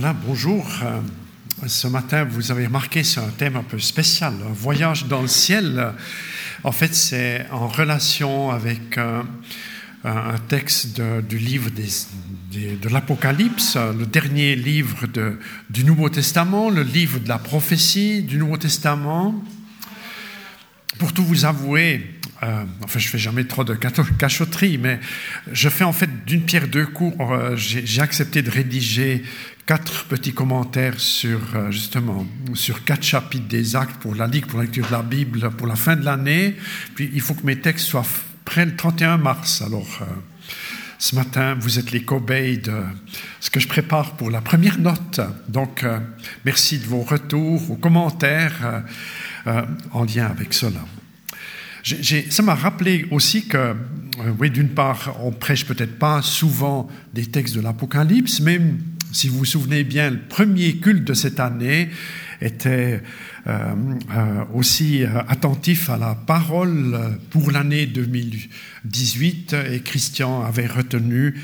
Voilà, bonjour. Euh, ce matin, vous avez remarqué, c'est un thème un peu spécial, un voyage dans le ciel. En fait, c'est en relation avec un, texte du livre de l'Apocalypse, le dernier livre du Nouveau Testament, le livre de la prophétie du Nouveau Testament. Pour tout vous avouer, euh, enfin, je fais jamais trop de cachotterie, mais je fais en fait d'une pierre deux coups. Euh, j'ai accepté de rédiger quatre petits commentaires sur euh, justement sur quatre chapitres des Actes pour la Ligue pour la lecture de la Bible pour la fin de l'année. Puis il faut que mes textes soient prêts le 31 mars. Alors ce matin, vous êtes les cobayes de ce que je prépare pour la première note. Donc merci de vos retours, vos commentaires en lien avec cela ça m'a rappelé aussi que, euh, oui, d'une part, on prêche peut-être pas souvent des textes de l'Apocalypse, mais si vous vous souvenez bien, le premier culte de cette année était aussi attentif à la parole pour l'année 2018 et Christian avait retenu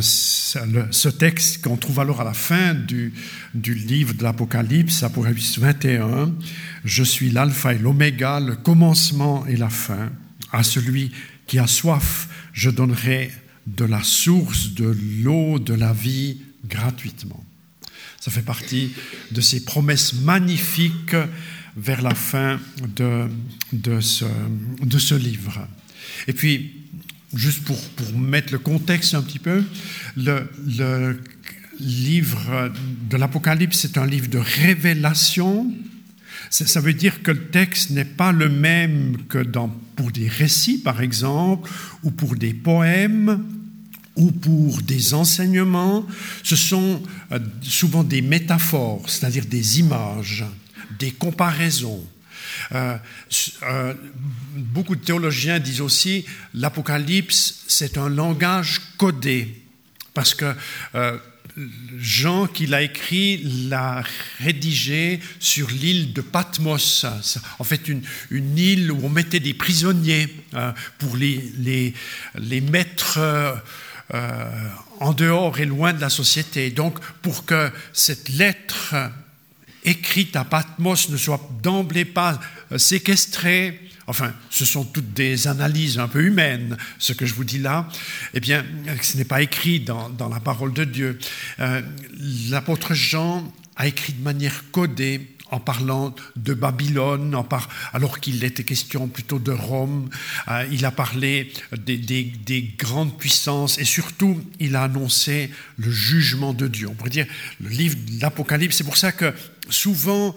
ce texte qu'on trouve alors à la fin du, du livre de l'Apocalypse, Apocalypse 21. Je suis l'alpha et l'oméga, le commencement et la fin. À celui qui a soif, je donnerai de la source de l'eau de la vie gratuitement. Ça fait partie de ces promesses magnifiques vers la fin de, de, ce, de ce livre. Et puis, juste pour, pour, mettre le contexte un petit peu, le, le livre de l'Apocalypse, c'est un livre de révélation ça veut dire que le texte n'est pas le même que dans, pour des récits, par exemple, ou pour des poèmes, ou pour des enseignements. Ce sont euh, souvent des métaphores, c'est-à-dire des images, des comparaisons. Euh, euh, beaucoup de théologiens disent aussi l'Apocalypse, c'est un langage codé, parce que Jean, qui l'a écrit, l'a rédigé sur l'île de Patmos. En fait, une, île où on mettait des prisonniers pour les, les, les mettre euh, en dehors et loin de la société. Donc, pour que cette lettre écrite à Patmos ne soit d'emblée pas séquestrée, enfin, ce sont toutes des analyses un peu humaines, ce que je vous dis là, eh bien, ce n'est pas écrit dans, la parole de Dieu. Euh, l'apôtre Jean a écrit de manière codée en parlant de Babylone, alors qu'il était question plutôt de Rome. Euh, il a parlé des, des, grandes puissances et surtout, il a annoncé le jugement de Dieu. On pourrait dire le livre de l'Apocalypse. C'est pour ça que souvent,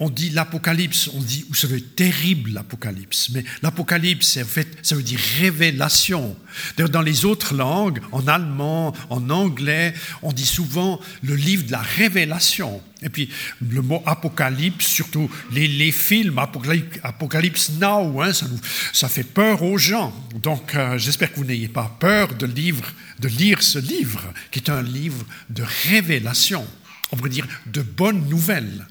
on dit l'Apocalypse, on dit, ça veut dire terrible l'Apocalypse, mais l'Apocalypse, en fait, ça veut dire révélation. D'ailleurs, dans les autres langues, en allemand, en anglais, on dit souvent le livre de la révélation. Et puis, le mot apocalypse, surtout les, films, Apocalypse, Now, hein, ça, ça, fait peur aux gens. Donc, euh, j'espère que vous n'ayez pas peur de lire ce livre, qui est un livre de révélation on pourrait dire, de bonnes nouvelles.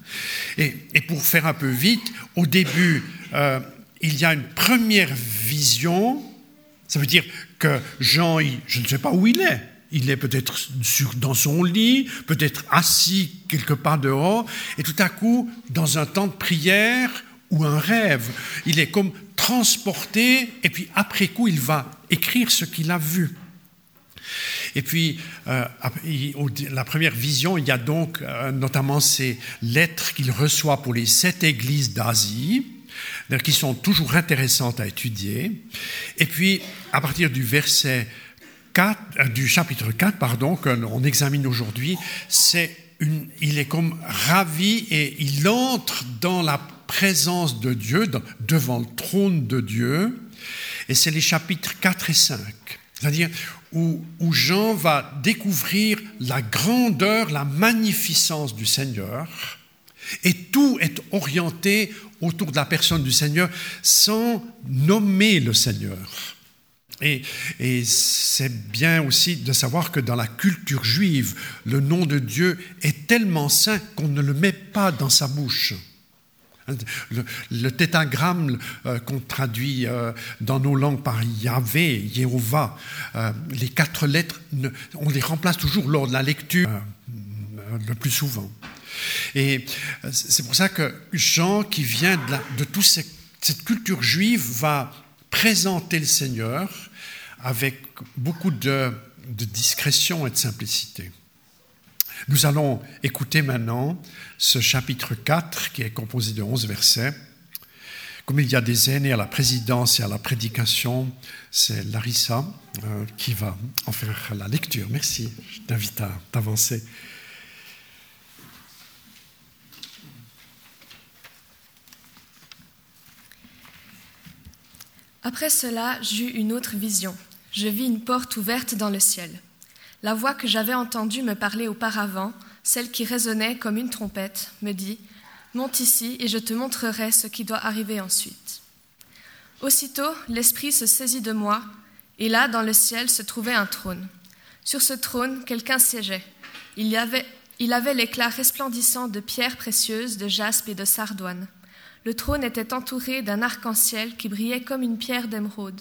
Et, pour faire un peu vite, au début, euh, il y a une première vision. Ça veut dire que Jean, je ne sais pas où il est. Il est peut-être dans son lit, peut-être assis quelque part dehors, et tout à coup, dans un temps de prière ou un rêve, il est comme transporté, et puis après coup, il va écrire ce qu'il a vu. Et puis, euh, la première vision, il y a donc euh, notamment ces lettres qu'il reçoit pour les sept églises d'Asie, qui sont toujours intéressantes à étudier. Et puis, à partir du verset 4, euh, du chapitre 4, pardon, qu'on examine aujourd'hui, c'est il est comme ravi et il entre dans la présence de Dieu, devant le trône de Dieu. Et c'est les chapitres 4 et 5. C'est-à-dire où, Jean va découvrir la grandeur, la magnificence du Seigneur, et tout est orienté autour de la personne du Seigneur sans nommer le Seigneur. Et, et c'est bien aussi de savoir que dans la culture juive, le nom de Dieu est tellement saint qu'on ne le met pas dans sa bouche. Le, le tétagramme euh, qu'on traduit euh, dans nos langues par Yahvé, Jéhovah, euh, les quatre lettres, on les remplace toujours lors de la lecture le plus souvent. Et c'est pour ça que Jean, qui vient de, toute cette culture juive, va présenter le Seigneur avec beaucoup de, de discrétion et de simplicité. Nous allons écouter maintenant ce chapitre 4 qui est composé de 11 versets. Comme il y a des aînés à la présidence et à la prédication, c'est Larissa euh, qui va en faire la lecture. Merci, je t'invite à t'avancer. Après cela, j'eus une autre vision. Je vis une porte ouverte dans le ciel. La voix que j'avais entendue me parler auparavant, celle qui résonnait comme une trompette, me dit Monte ici et je te montrerai ce qui doit arriver ensuite. Aussitôt, l'Esprit se saisit de moi, et là, dans le ciel, se trouvait un trône. Sur ce trône, quelqu'un siégeait. Il, avait, avait l'éclat resplendissant de pierres précieuses, de jaspe et de sardoine. Le trône était entouré d'un arc-en-ciel qui brillait comme une pierre d'émeraude.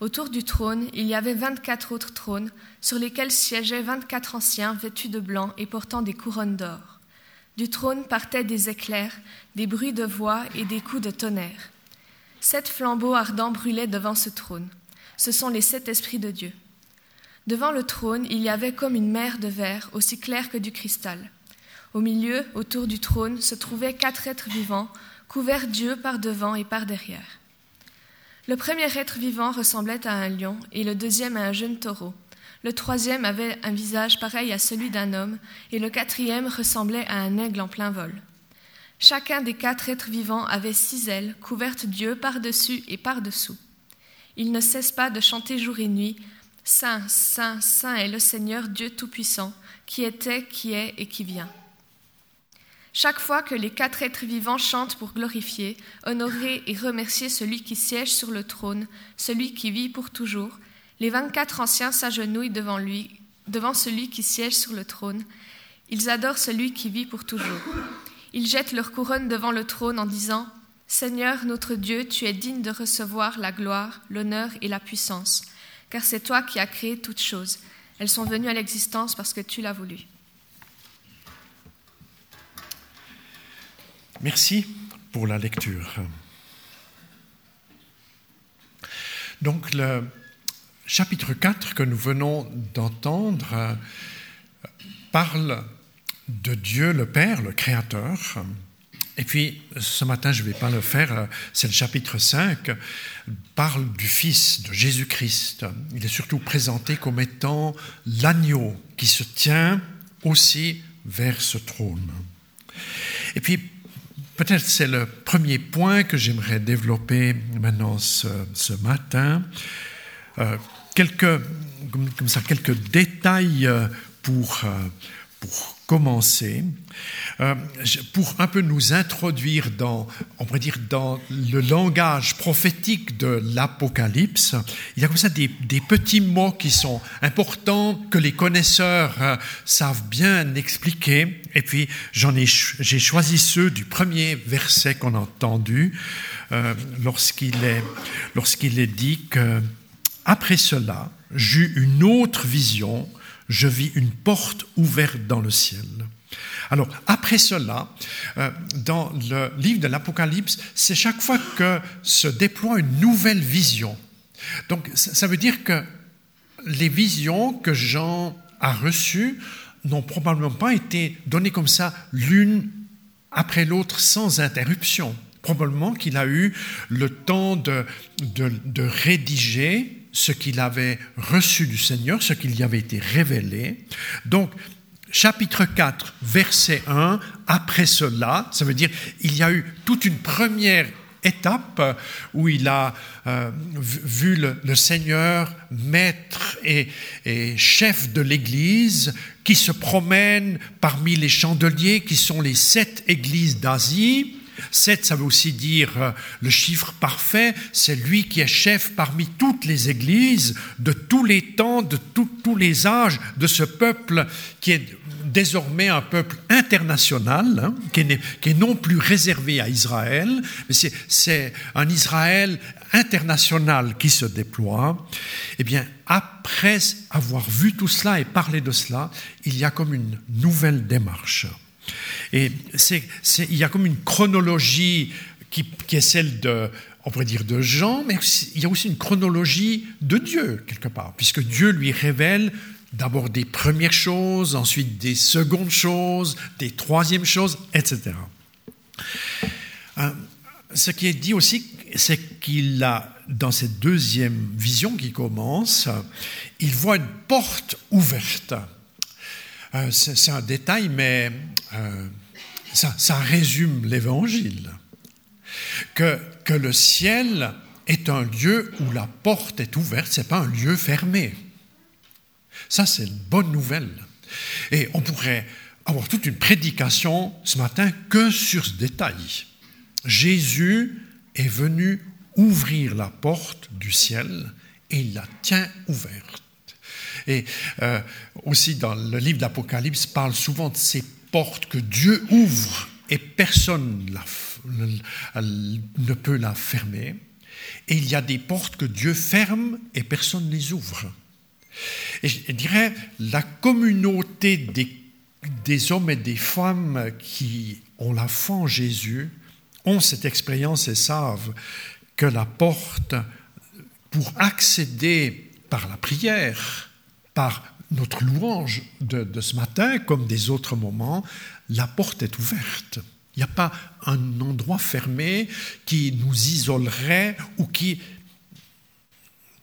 Autour du trône, il y avait vingt-quatre autres trônes, sur lesquels siégeaient vingt-quatre anciens vêtus de blanc et portant des couronnes d'or. Du trône partaient des éclairs, des bruits de voix et des coups de tonnerre. Sept flambeaux ardents brûlaient devant ce trône. Ce sont les sept esprits de Dieu. Devant le trône, il y avait comme une mer de verre, aussi claire que du cristal. Au milieu, autour du trône, se trouvaient quatre êtres vivants, couverts d'yeux par devant et par derrière. Le premier être vivant ressemblait à un lion et le deuxième à un jeune taureau. Le troisième avait un visage pareil à celui d'un homme et le quatrième ressemblait à un aigle en plein vol. Chacun des quatre êtres vivants avait six ailes couvertes d'yeux par-dessus et par-dessous. Ils ne cessent pas de chanter jour et nuit Saint, Saint, Saint est le Seigneur Dieu Tout-Puissant, qui était, qui est et qui vient. Chaque fois que les quatre êtres vivants chantent pour glorifier, honorer et remercier celui qui siège sur le trône, celui qui vit pour toujours, les vingt-quatre anciens s'agenouillent devant lui, devant celui qui siège sur le trône. Ils adorent celui qui vit pour toujours. Ils jettent leur couronne devant le trône en disant Seigneur notre Dieu, tu es digne de recevoir la gloire, l'honneur et la puissance, car c'est toi qui as créé toutes choses. Elles sont venues à l'existence parce que tu l'as voulu. Merci pour la lecture. Donc le chapitre 4 que nous venons d'entendre parle de Dieu le Père, le Créateur. Et puis ce matin, je ne vais pas le faire, c'est le chapitre 5, parle du Fils, de Jésus-Christ. Il est surtout présenté comme étant l'agneau qui se tient aussi vers ce trône. Et puis Peut-être c'est le premier point que j'aimerais développer maintenant ce, matin. Euh, quelques, comme ça, quelques détails euh, pour, euh, pour commencer, euh, pour un peu nous introduire dans, on pourrait dire, dans le langage prophétique de l'Apocalypse, il y a comme ça des, petits mots qui sont importants, que les connaisseurs euh, savent bien expliquer. Et puis, j'en ai, j'ai choisi ceux du premier verset qu'on a entendu, euh, lorsqu'il est, lorsqu'il est dit que, après cela, j'eus une autre vision je vis une porte ouverte dans le ciel. Alors, après cela, euh, dans le livre de l'Apocalypse, c'est chaque fois que se déploie une nouvelle vision. Donc, ça veut dire que les visions que Jean a reçues n'ont probablement pas été données comme ça l'une après l'autre sans interruption. Probablement qu'il a eu le temps de, de, de rédiger ce qu'il avait reçu du Seigneur, ce qu'il y avait été révélé. Donc, chapitre 4, verset 1, après cela, ça veut dire il y a eu toute une première étape où il a euh, vu le, Seigneur, maître et, et chef de l'Église, qui se promène parmi les chandeliers qui sont les sept églises d'Asie. Sept, ça veut aussi dire euh, le chiffre parfait, c'est lui qui est chef parmi toutes les églises de tous les temps, de tous les âges de ce peuple qui est désormais un peuple international, hein, qui, est, qui, est, non plus réservé à Israël, mais c'est un Israël international qui se déploie, eh bien, après avoir vu tout cela et parlé de cela, il y a comme une nouvelle démarche. Et il y a comme une chronologie qui, est celle de, on pourrait dire, de Jean, mais il y a aussi une chronologie de Dieu, quelque part, puisque Dieu lui révèle d'abord des premières choses, ensuite des secondes choses, des troisièmes choses, etc. Euh, ce qui est dit aussi, c'est qu'il a, dans cette deuxième vision qui commence, il voit une porte ouverte. Euh, c'est un détail, mais euh, ça, résume l'évangile. Que, que le ciel est un lieu où la porte est ouverte, ce n'est pas un lieu fermé. Ça, c'est une bonne nouvelle. Et on pourrait avoir toute une prédication ce matin que sur ce détail. Jésus est venu ouvrir la porte du ciel et il la tient ouverte. Et euh, aussi dans le livre d'Apocalypse parle souvent de ces portes que Dieu ouvre et personne ne peut la fermer. Et il y a des portes que Dieu ferme et personne ne les ouvre. Et je dirais, la communauté des, des hommes et des femmes qui ont la foi en Jésus ont cette expérience et savent que la porte, pour accéder par la prière, par notre louange de, ce matin, comme des autres moments, la porte est ouverte. Il n'y a pas un endroit fermé qui nous isolerait ou qui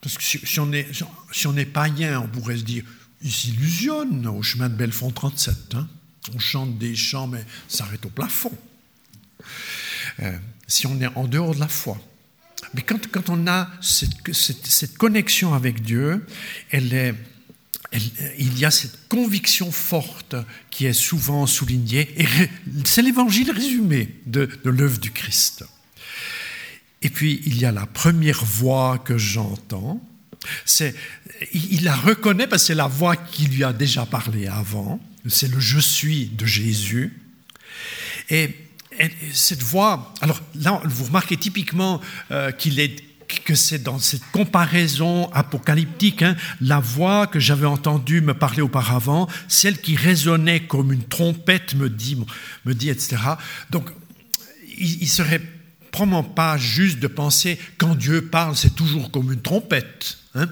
parce que si, on est, si on est païen, on pourrait se dire, il s'illusionne au chemin de Belfond 37. Hein. On chante des chants, mais ça s'arrête au plafond. Euh, si on est en dehors de la foi. Mais quand, quand on a cette, cette, connexion avec Dieu, elle est, il y a cette conviction forte qui est souvent soulignée, et c'est l'évangile résumé de, l'œuvre du Christ. Et puis, il y a la première voix que j'entends. Il la reconnaît parce que c'est la voix qui lui a déjà parlé avant. C'est le je suis de Jésus. Et, cette voix, alors là, vous remarquez typiquement euh, qu'il est que c'est dans cette comparaison apocalyptique, hein, la voix que j'avais entendue me parler auparavant, celle qui résonnait comme une trompette me dit, me dit etc. Donc, il, il serait probablement pas juste de penser quand Dieu parle, c'est toujours comme une trompette. Hein.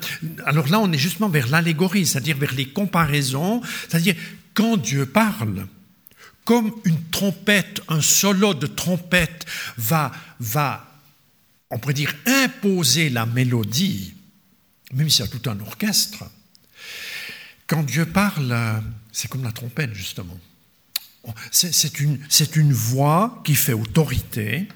Alors là, on est justement vers l'allégorie, c'est-à-dire vers les comparaisons, c'est-à-dire quand Dieu parle, comme une trompette, un solo de trompette va, va, on pourrait dire, imposer la mélodie, même s'il y a tout un orchestre. Quand Dieu parle, c'est comme la trompette, justement. C'est une, une, voix qui fait autorité,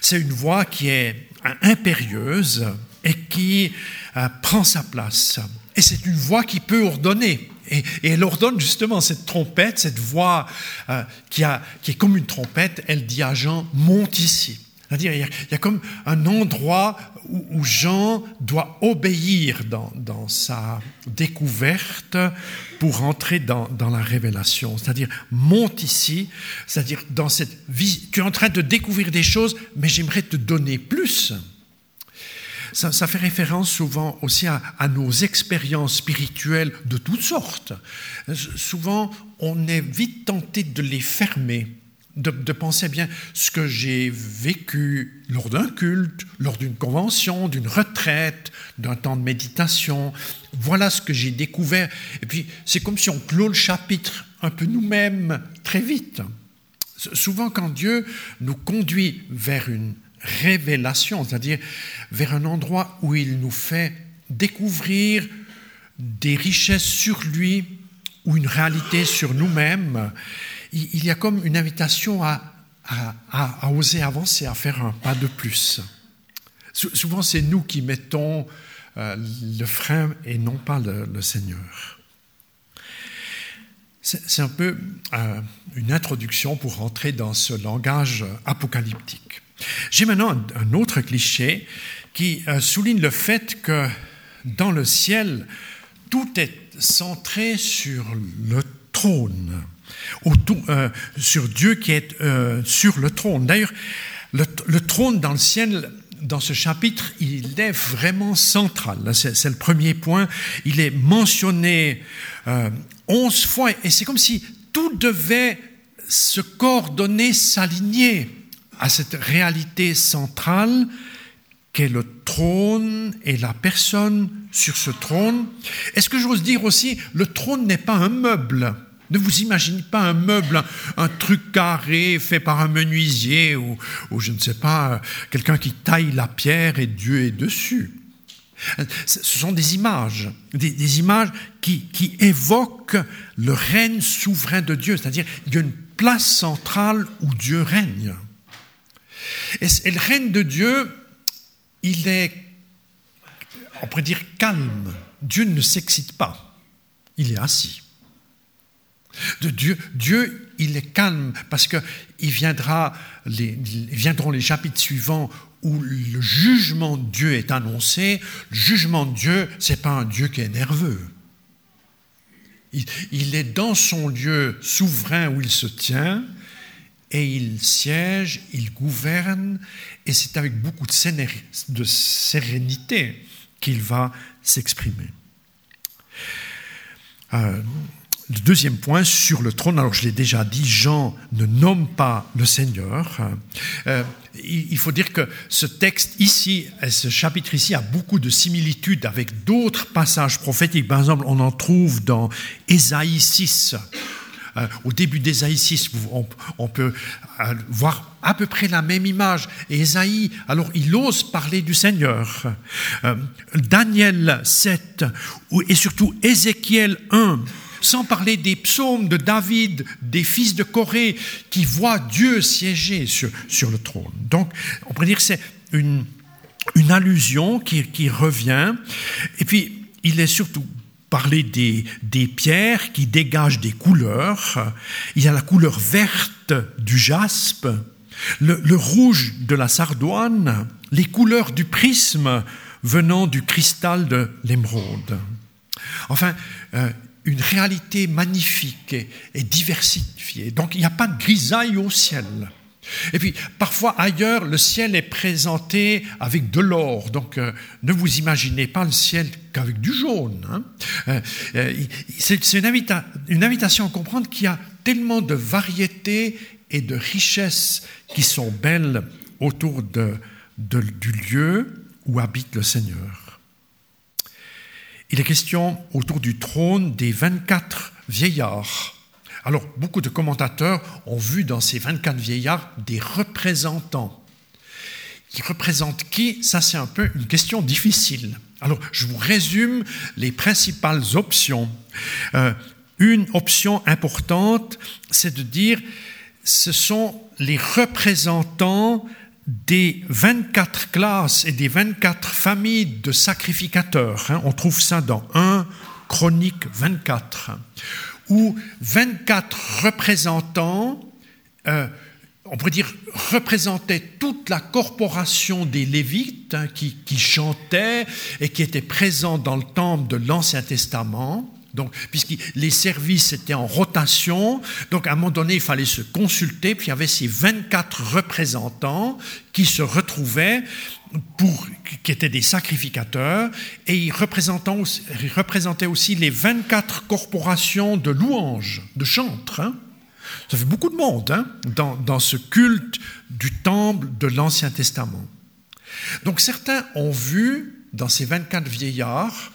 c'est une voix qui est impérieuse et qui euh, prend sa place. Et c'est une voix qui peut ordonner. Et, elle ordonne justement cette trompette, cette voix euh, qui, a, qui, est comme une trompette, elle dit à Jean, monte ici. C'est-à-dire, il, y a comme un endroit où, Jean doit obéir dans, sa découverte pour entrer dans, la révélation. C'est-à-dire, monte ici, c'est-à-dire dans cette vie, tu es en train de découvrir des choses, mais j'aimerais te donner plus. Ça, fait référence souvent aussi à, nos expériences spirituelles de toutes sortes. Souvent, on est vite tenté de les fermer de, penser bien ce que j'ai vécu lors d'un culte, lors d'une convention, d'une retraite, d'un temps de méditation. Voilà ce que j'ai découvert. Et puis, c'est comme si on clôt le chapitre un peu nous-mêmes très vite. Souvent, quand Dieu nous conduit vers une révélation, c'est-à-dire vers un endroit où il nous fait découvrir des richesses sur lui ou une réalité sur nous-mêmes, il y a comme une invitation à, oser avancer, à faire un pas de plus. Souvent, c'est nous qui mettons euh, le frein et non pas le, Seigneur. C'est un peu euh, une introduction pour rentrer dans ce langage apocalyptique. J'ai maintenant un, autre cliché qui euh, souligne le fait que dans le ciel, tout est centré sur le Euh, sur Dieu qui est euh, sur le trône. D'ailleurs, le, trône dans le ciel, dans ce chapitre, il est vraiment central. C'est le premier point. Il est mentionné euh, onze fois et c'est comme si tout devait se coordonner, s'aligner à cette réalité centrale qu'est le trône et la personne sur ce trône. Est-ce que j'ose dire aussi, le trône n'est pas un meuble? Ne vous imaginez pas un meuble, un, truc carré fait par un menuisier ou, je ne sais pas, quelqu'un qui taille la pierre et Dieu est dessus. Ce sont des images, des, images qui, qui, évoquent le règne souverain de Dieu, c'est-à-dire il y a une place centrale où Dieu règne. Et, et le règne de Dieu, il est, on pourrait dire, calme. Dieu ne s'excite pas, il est assis. De Dieu, Dieu, il est calme parce que il viendra les, viendront les chapitres suivants où le jugement de Dieu est annoncé. Le jugement de Dieu, c'est pas un Dieu qui est nerveux. Il, il est dans son lieu souverain où il se tient et il siège, il gouverne, et c'est avec beaucoup de sérénité qu'il va s'exprimer. Euh, deuxième point sur le trône, alors je l'ai déjà dit, Jean ne nomme pas le Seigneur. Euh, il faut dire que ce texte ici, ce chapitre ici, a beaucoup de similitudes avec d'autres passages prophétiques. Par exemple, on en trouve dans Ésaïe 6. Euh, au début d'Ésaïe 6, on, peut euh, voir à peu près la même image. Ésaïe, alors il ose parler du Seigneur. Daniel 7, et surtout Ézéchiel 1, sans parler des psaumes de David, des fils de Corée, qui voient Dieu siéger sur, sur le trône. Donc, on pourrait dire que c'est une, une allusion qui, qui revient. Et puis, il est surtout parlé des, des, pierres qui dégagent des couleurs. Il y a la couleur verte du jaspe, le, rouge de la sardoine, les couleurs du prisme venant du cristal de l'émeraude. Enfin, euh, une réalité magnifique et, diversifiée. Donc il n'y a pas de grisaille au ciel. Et puis, parfois ailleurs, le ciel est présenté avec de l'or. Donc, euh, ne vous imaginez pas le ciel qu'avec du jaune. Hein. Euh, euh, c'est une, invitation à comprendre qu'il y a tellement de variétés et de richesses qui sont belles autour du lieu où habite le Seigneur. Il est question autour du trône des 24 vieillards. Alors, beaucoup de commentateurs ont vu dans ces 24 vieillards des représentants. Qui représentent qui? Ça, c'est un peu une question difficile. Alors, je vous résume les principales options. Euh, une option importante, c'est de dire ce sont les représentants des 24 classes et des 24 familles de sacrificateurs. Hein. on trouve ça dans 1 Chronique 24, où 24 représentants, euh, on pourrait dire, représentaient toute la corporation des Lévites hein, qui, qui chantaient et qui étaient présents dans le temple de l'Ancien Testament. Donc, puisque les services étaient en rotation, donc à un moment donné, il fallait se consulter, puis il y avait ces 24 représentants qui se retrouvaient pour, qui étaient des sacrificateurs, et ils représentaient aussi les 24 corporations de louanges, de chantres. Hein. Ça fait beaucoup de monde hein, dans, dans ce culte du temple de l'Ancien Testament. Donc certains ont vu dans ces 24 vieillards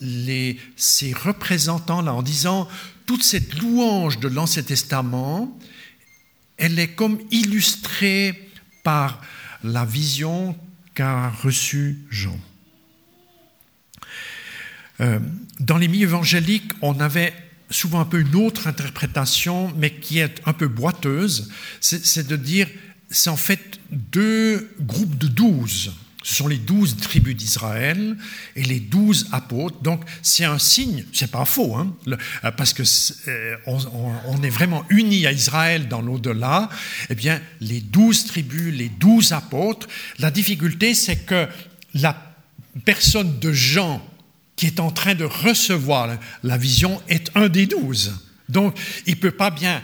les, ces représentants-là en disant toute cette louange de l'Ancien Testament, elle est comme illustrée par la vision qu'a reçue Jean. Euh, dans les milieux évangéliques, on avait souvent un peu une autre interprétation, mais qui est un peu boiteuse, c'est de dire, c'est en fait deux groupes de douze. Ce sont les douze tribus d'Israël et les douze apôtres. Donc c'est un signe, c'est pas faux, hein, euh, parce que euh, on, est vraiment unis à Israël dans l'au-delà. Eh bien, les douze tribus, les douze apôtres. La difficulté, c'est que la personne de Jean qui est en train de recevoir la vision est un des douze. Donc, il peut pas bien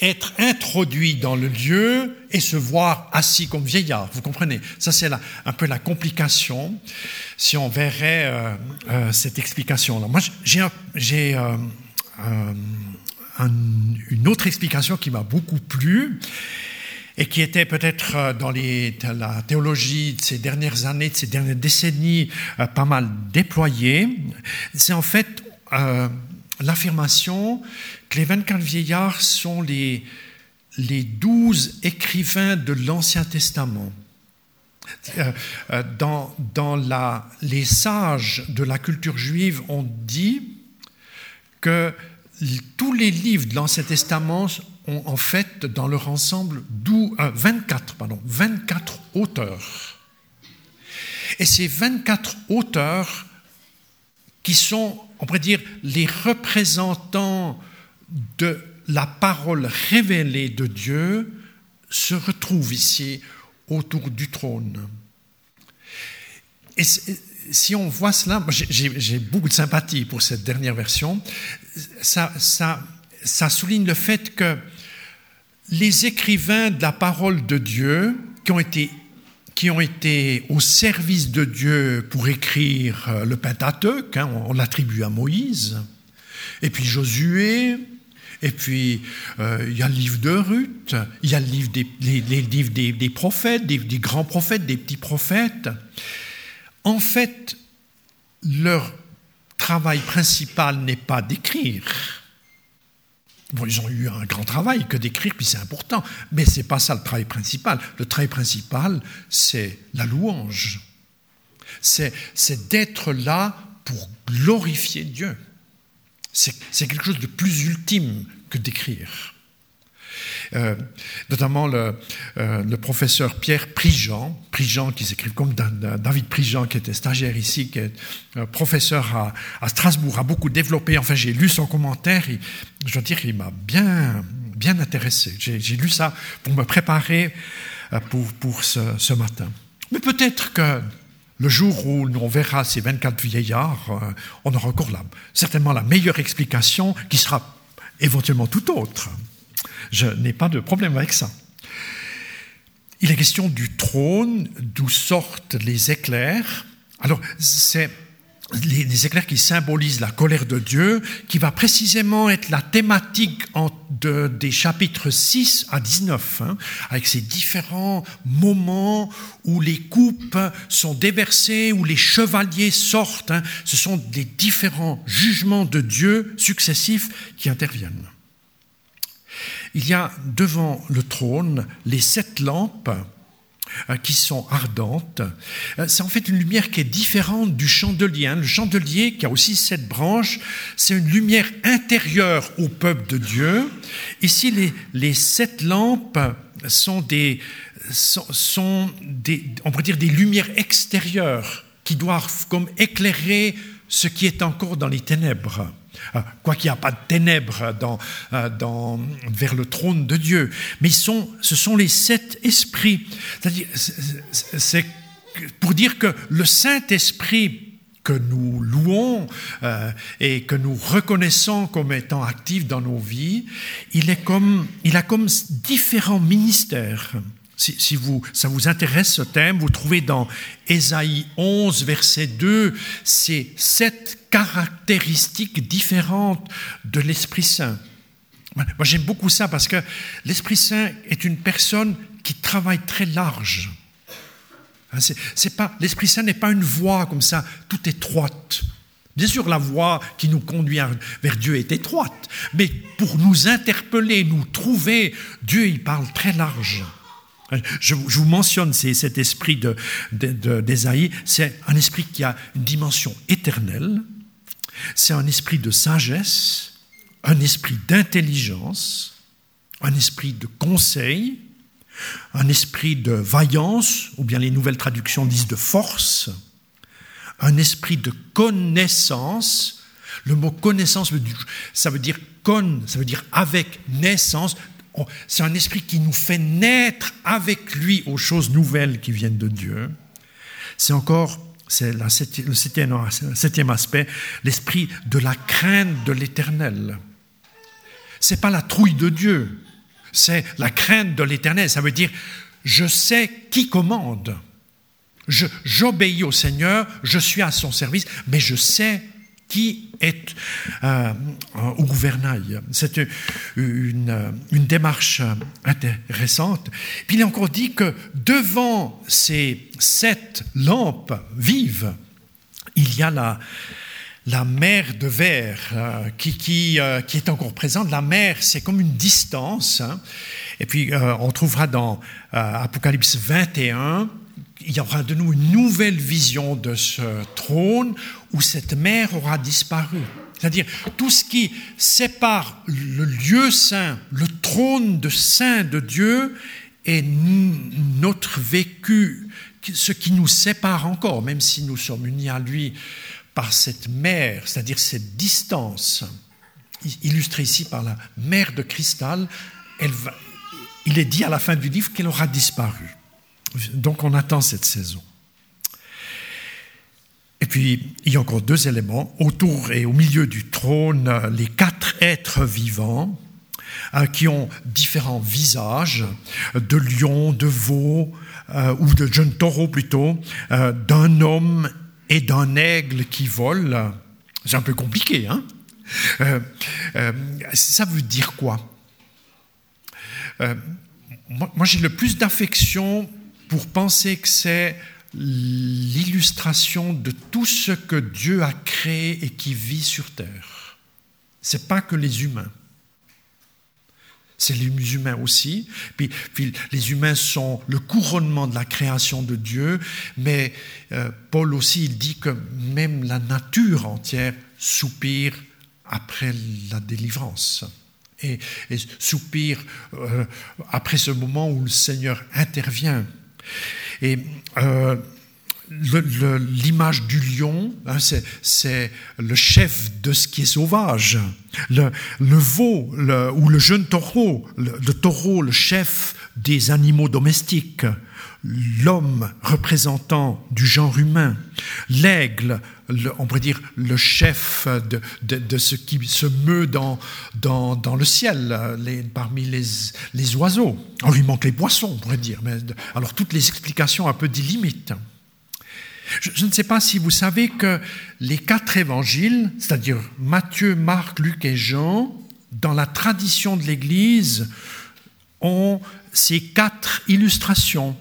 être introduit dans le lieu et se voir assis comme vieillard. Vous comprenez? Ça, c'est un peu la complication, si on verrait euh, euh, cette explication-là. Moi, j'ai euh, une autre explication qui m'a beaucoup plu et qui était peut-être dans les, la théologie de ces dernières années, de ces dernières décennies, pas mal déployée. C'est en fait l'affirmation que les 24 vieillards sont les, les 12 écrivains de l'Ancien Testament. Euh, euh, dans, dans la, les sages de la culture juive ont dit que tous les livres de l'Ancien Testament ont en fait dans leur ensemble 24, euh, pardon, 24 auteurs. Et ces 24 auteurs qui sont, on pourrait dire, les représentants de la parole révélée de Dieu se retrouve ici autour du trône. Et si on voit cela, j'ai beaucoup de sympathie pour cette dernière version, ça, ça souligne le fait que les écrivains de la parole de Dieu qui ont été qui ont été au service de Dieu pour écrire le Pentateuque, hein, on, l'attribue à Moïse, et puis Josué, et puis, euh, il y a le livre de Ruth, il y a le livre des, les, livres des, prophètes, des, grands prophètes, des petits prophètes. En fait, leur travail principal n'est pas d'écrire. Bon, ils ont eu un grand travail que d'écrire, puis c'est important, mais ce n'est pas ça le travail principal. Le travail principal, c'est la louange. C'est d'être là pour glorifier Dieu. C'est quelque chose de plus ultime que d'écrire. Euh, notamment le, euh, le, professeur Pierre Prigent, Prigent qui s'écrit comme David Prigent, qui était stagiaire ici, qui est euh, professeur à, Strasbourg, a beaucoup développé. Enfin, j'ai lu son commentaire, et, je dois dire qu'il m'a bien, bien intéressé. J'ai lu ça pour me préparer pour, pour ce, ce matin. Mais peut-être que le jour où on verra ces 24 vieillards, on aura encore là, certainement la meilleure explication qui sera éventuellement tout autre. Je n'ai pas de problème avec ça. Il est question du trône, d'où sortent les éclairs. Alors, c'est les, éclairs qui symbolisent la colère de Dieu, qui va précisément être la thématique des chapitres 6 à 19, hein, avec ces différents moments où les coupes sont déversées, où les chevaliers sortent. Hein. ce sont des différents jugements de Dieu successifs qui interviennent. Il y a devant le trône les sept lampes euh, qui sont ardentes. Euh, c'est en fait une lumière qui est différente du chandelier. Le chandelier, qui a aussi sept branches, c'est une lumière intérieure au peuple de Dieu. Ici, les, les sept lampes sont des, sont, des, on pourrait dire des lumières extérieures qui doivent comme éclairer ce qui est encore dans les ténèbres. Euh, quoi qu'il n'y a pas de ténèbres euh, dans, vers le trône de Dieu. Mais sont, ce sont les sept esprits. C'est pour dire que le Saint-Esprit que nous louons euh, et que nous reconnaissons comme étant actif dans nos vies, il, est comme, il a comme différents ministères. Si, vous, ça vous intéresse ce thème, vous trouvez dans Ésaïe 11, verset 2, ces sept caractéristiques différentes de l'Esprit Saint. Moi, j'aime beaucoup ça parce que l'Esprit Saint est une personne qui travaille très large. Hein, c'est pas, L'Esprit Saint n'est pas une voie comme ça, toute étroite. Bien sûr, la voie qui nous conduit vers Dieu est étroite, mais pour nous interpeller, nous trouver, Dieu, il parle très large. Je, vous mentionne cet esprit d'Ésaïe, c'est un esprit qui a une dimension éternelle, c'est un esprit de sagesse, un esprit d'intelligence, un esprit de conseil, un esprit de vaillance, ou bien les nouvelles traductions disent de force, un esprit de connaissance. Le mot connaissance, ça veut dire con, ça veut dire avec naissance, c'est un esprit qui nous fait naître avec lui aux choses nouvelles qui viennent de Dieu. C'est encore, c'est le septième, aspect, l'esprit de la crainte de l'éternel. C'est pas la trouille de Dieu, C'est la crainte de l'éternel. Ça veut dire, je sais qui commande. J'obéis au Seigneur, je suis à son service, mais je sais qui est euh, au gouvernail. C'est une, une, démarche intéressante. Puis il est encore dit que devant ces sept lampes vives, il y a la, la mer de verre euh, qui, qui, euh, qui, est encore présente. La mer, c'est comme une distance. Hein. Et puis, on trouvera dans Apocalypse 21 il y aura de nous une nouvelle vision de ce trône où cette mer aura disparu. C'est-à-dire tout ce qui sépare le lieu saint, le trône de saint de Dieu et notre vécu, ce qui nous sépare encore, même si nous sommes unis à lui par cette mer, c'est-à-dire cette distance, illustrée ici par la mer de cristal, il est dit à la fin du livre qu'elle aura disparu. Donc on attend cette saison. Et puis, il y a encore deux éléments. Autour et au milieu du trône, les quatre êtres vivants euh, qui ont différents visages, de lion, de veau, euh, ou de jeune taureau plutôt, euh, d'un homme et d'un aigle qui vole. C'est un peu compliqué, hein? Ça veut dire quoi? Moi, j'ai le plus d'affection pour penser que c'est l'illustration de tout ce que Dieu a créé et qui vit sur terre. C'est pas que les humains. C'est les humains aussi. Puis, les humains sont le couronnement de la création de Dieu, mais euh, Paul aussi, il dit que même la nature entière soupire après la délivrance. Et, soupire euh, après ce moment où le Seigneur intervient. Et euh, l'image du lion, hein, c'est le chef de ce qui est sauvage. Le, veau ou le jeune taureau, le, taureau, le chef des animaux domestiques. L'homme représentant du genre humain. L'aigle, on pourrait dire le chef de, ce qui se meut dans, dans, le ciel, parmi les, les oiseaux. Alors il manque les poissons, on pourrait dire. Mais, alors toutes les explications un peu d'illimites. Je, ne sais pas si vous savez que les quatre évangiles, c'est-à-dire Matthieu, Marc, Luc et Jean, dans la tradition de l'Église, ont ces quatre illustrations.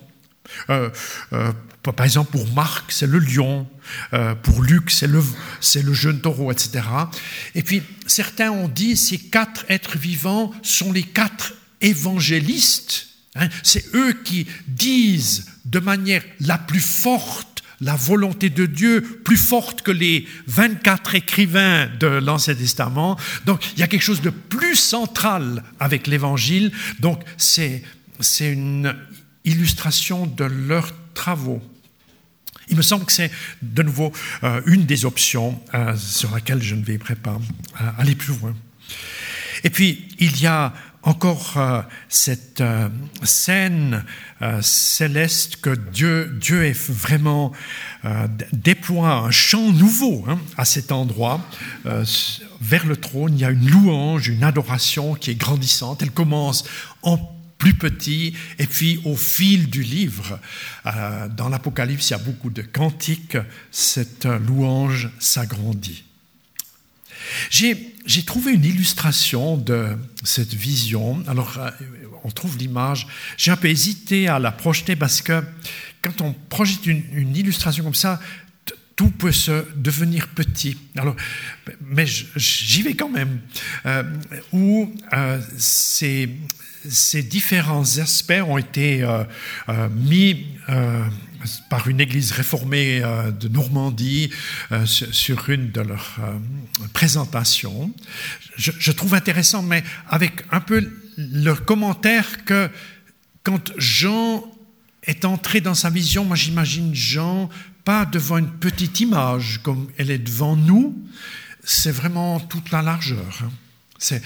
Euh, euh, par exemple, pour Marc, c'est le lion, euh, pour Luc, c'est le, c'est le jeune taureau, etc. Et puis, certains ont dit ces quatre êtres vivants sont les quatre évangélistes. Hein. c'est eux qui disent de manière la plus forte la volonté de Dieu plus forte que les 24 écrivains de l'Ancien Testament. Donc il y a quelque chose de plus central avec l'Évangile. Donc c'est une illustration de leurs travaux. Il me semble que c'est de nouveau euh, une des options euh, sur laquelle je ne vais pas euh, aller plus loin. Et puis, il y a encore cette scène céleste que Dieu, Dieu est vraiment déploie un chant nouveau hein, à cet endroit. vers le trône, il y a une louange, une adoration qui est grandissante. Elle commence en plus petit, et puis au fil du livre, dans l'Apocalypse, il y a beaucoup de cantiques, cette louange s'agrandit. J'ai trouvé une illustration de cette vision. Alors, euh, on trouve l'image. J'ai un peu hésité à la projeter parce que quand on projette une, illustration comme ça, tout peut se devenir petit. Alors, mais j'y vais quand même. Euh, où euh, ces, ces, différents aspects ont été mis par une église réformée euh, de Normandie euh, sur une de leurs euh, présentations. Je, trouve intéressant, mais avec un peu le commentaire que quand Jean est entré dans sa vision, moi j'imagine Jean pas devant une petite image comme elle est devant nous, c'est vraiment toute la largeur. Hein.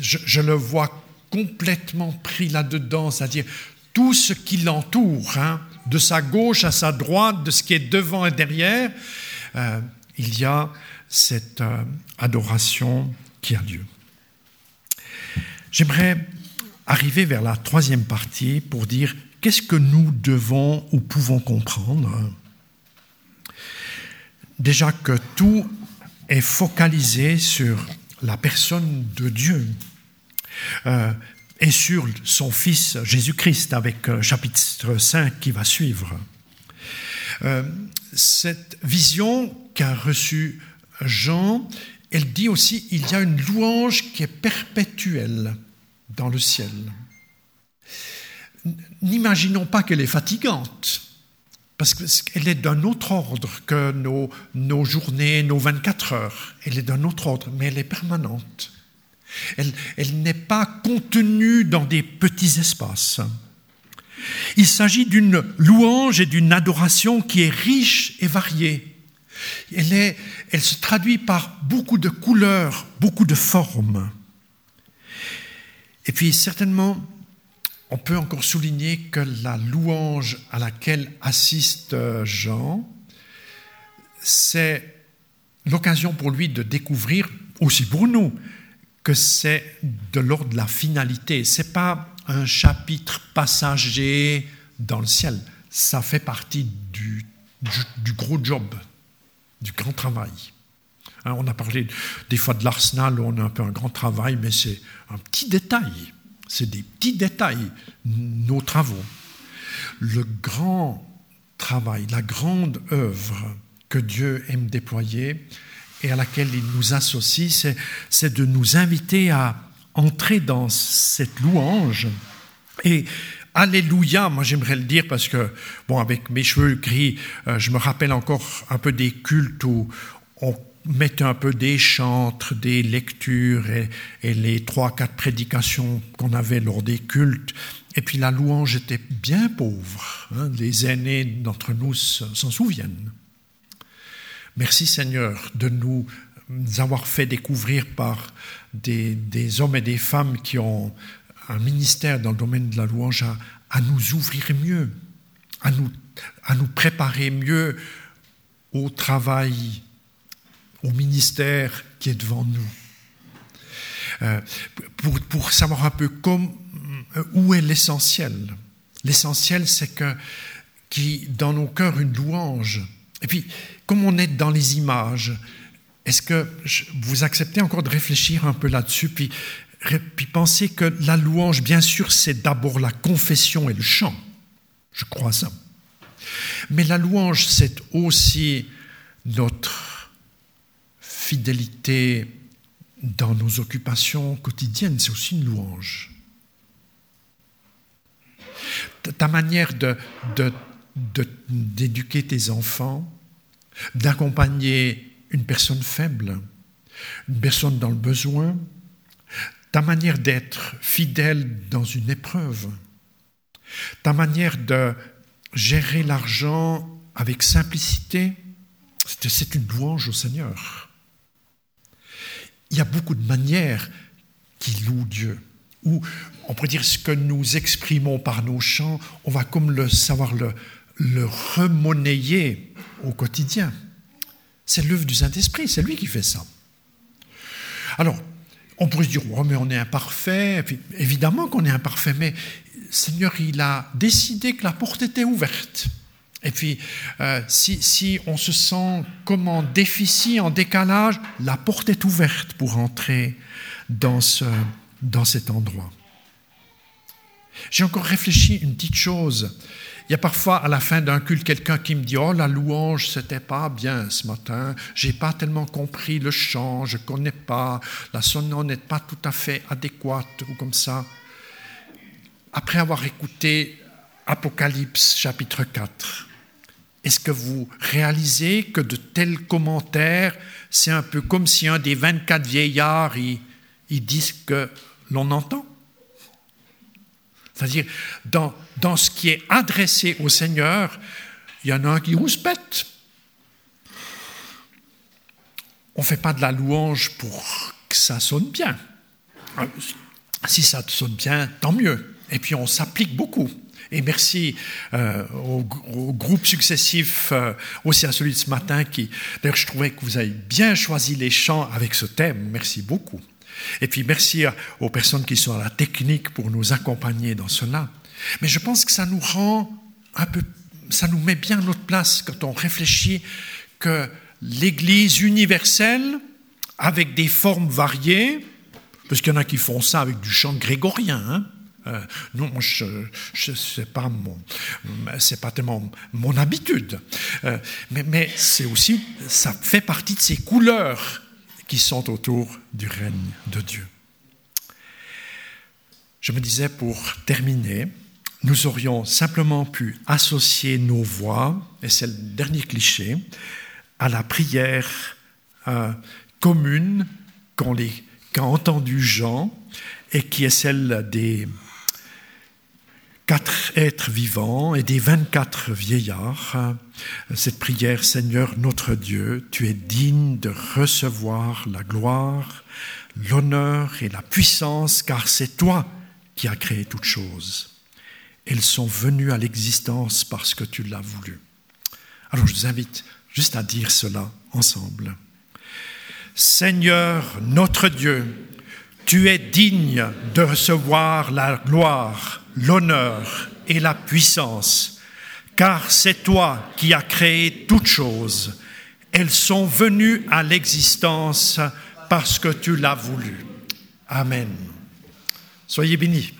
je, le vois complètement pris là-dedans, c'est-à-dire tout ce qui l'entoure. Hein de sa gauche à sa droite, de ce qui est devant et derrière, euh, il y a cette euh, adoration qui a lieu. J'aimerais arriver vers la troisième partie pour dire qu'est-ce que nous devons ou pouvons comprendre. Déjà que tout est focalisé sur la personne de Dieu euh, et sur son Fils Jésus-Christ avec euh, chapitre 5 qui va suivre. Euh, cette vision qu'a reçue Jean, elle dit aussi il y a une louange qui est perpétuelle dans le ciel. N'imaginons pas qu'elle est fatigante, parce qu'elle est d'un autre ordre que nos, nos, journées, nos 24 heures. Elle est d'un autre ordre, mais elle est permanente. Elle, n'est pas contenue dans des petits espaces. Il s'agit d'une louange et d'une adoration qui est riche et variée. Elle, se traduit par beaucoup de couleurs, beaucoup de formes. Et puis certainement, on peut encore souligner que la louange à laquelle assiste Jean, c'est l'occasion pour lui de découvrir, aussi pour nous, que c'est de l'ordre de la finalité. Ce n'est pas un chapitre passager dans le ciel. Ça fait partie du, gros job, du grand travail. Hein, on a parlé des fois de l'arsenal, on a un peu un grand travail, mais c'est un petit détail. C'est des petits détails, nos travaux. Le grand travail, la grande œuvre que Dieu aime déployer et à laquelle il nous associe, c'est de nous inviter à entrer dans cette louange. Et Alléluia, moi j'aimerais le dire parce que, bon, avec mes cheveux gris, euh, je me rappelle encore un peu des cultes où on mettait un peu des chantres, des lectures et, les trois, quatre prédications qu'on avait lors des cultes. Et puis la louange était bien pauvre. Hein, les aînés d'entre nous s'en souviennent. Merci Seigneur de nous avoir fait découvrir par des, hommes et des femmes qui ont un ministère dans le domaine de la louange à, nous ouvrir mieux, à nous, à nous préparer mieux au travail, au ministère qui est devant nous. Euh, pour, savoir un peu euh, où est l'essentiel. L'essentiel, c'est que qui dans nos cœurs une louange. Et puis, comme on est dans les images, est-ce que vous acceptez encore de réfléchir un peu là-dessus, puis, puis penser que la louange, bien sûr, c'est d'abord la confession et le chant? Je crois ça. Mais la louange, c'est aussi notre fidélité dans nos occupations quotidiennes, c'est aussi une louange. Ta manière d'éduquer de, tes enfants, d'accompagner une personne faible, une personne dans le besoin, ta manière d'être fidèle dans une épreuve, ta manière de gérer l'argent avec simplicité, c'est une louange au Seigneur. Il y a beaucoup de manières qui louent Dieu. Ou on pourrait dire ce que nous exprimons par nos chants, on va comme le savoir le, le remonnayer au quotidien. C'est l'œuvre du Saint-Esprit, c'est lui qui fait ça. Alors, on pourrait se dire, oh, mais on est imparfait, évidemment qu'on est imparfait, mais Seigneur, il a décidé que la porte était ouverte. Et puis, euh, si, si, on se sent comme en déficit, en décalage, la porte est ouverte pour entrer dans, ce, dans cet endroit. J'ai encore réfléchi une petite chose. Il y a parfois à la fin d'un culte quelqu'un qui me dit Oh, la louange, c'était pas bien ce matin, j'ai pas tellement compris le chant, je connais pas, la sonore n'est pas tout à fait adéquate ou comme ça. Après avoir écouté Apocalypse chapitre 4, est-ce que vous réalisez que de tels commentaires, c'est un peu comme si un des 24 vieillards, ils, ils disent que l'on entend? C'est-à-dire, dans, dans ce qui est adressé au Seigneur, il y en a un qui rouspète. On ne fait pas de la louange pour que ça sonne bien. Si ça sonne bien, tant mieux. Et puis on s'applique beaucoup. Et merci euh, au, groupe successif, euh, aussi à celui de ce matin, qui, d'ailleurs, je trouvais que vous avez bien choisi les chants avec ce thème. Merci beaucoup. Et puis merci aux personnes qui sont à la technique pour nous accompagner dans cela. Mais je pense que ça nous rend un peu, ça nous met bien notre place quand on réfléchit que l'Église universelle, avec des formes variées, parce qu'il y en a qui font ça avec du chant grégorien, hein, euh, non, je, je c'est pas mon, c'est pas tellement mon habitude, euh, mais, mais c'est aussi, ça fait partie de ces couleurs qui sont autour du règne de Dieu. Je me disais pour terminer, nous aurions simplement pu associer nos voix, et c'est le dernier cliché, à la prière euh, commune qu'a entendu Jean et qui est celle des quatre êtres vivants et des 24 vieillards. Cette prière, Seigneur notre Dieu, tu es digne de recevoir la gloire, l'honneur et la puissance, car c'est toi qui as créé toutes choses. Elles sont venues à l'existence parce que tu l'as voulu. Alors je vous invite juste à dire cela ensemble. Seigneur notre Dieu, tu es digne de recevoir la gloire, l'honneur et la puissance, car c'est toi qui as créé toutes choses. Elles sont venues à l'existence parce que tu l'as voulu. Amen. Soyez bénis.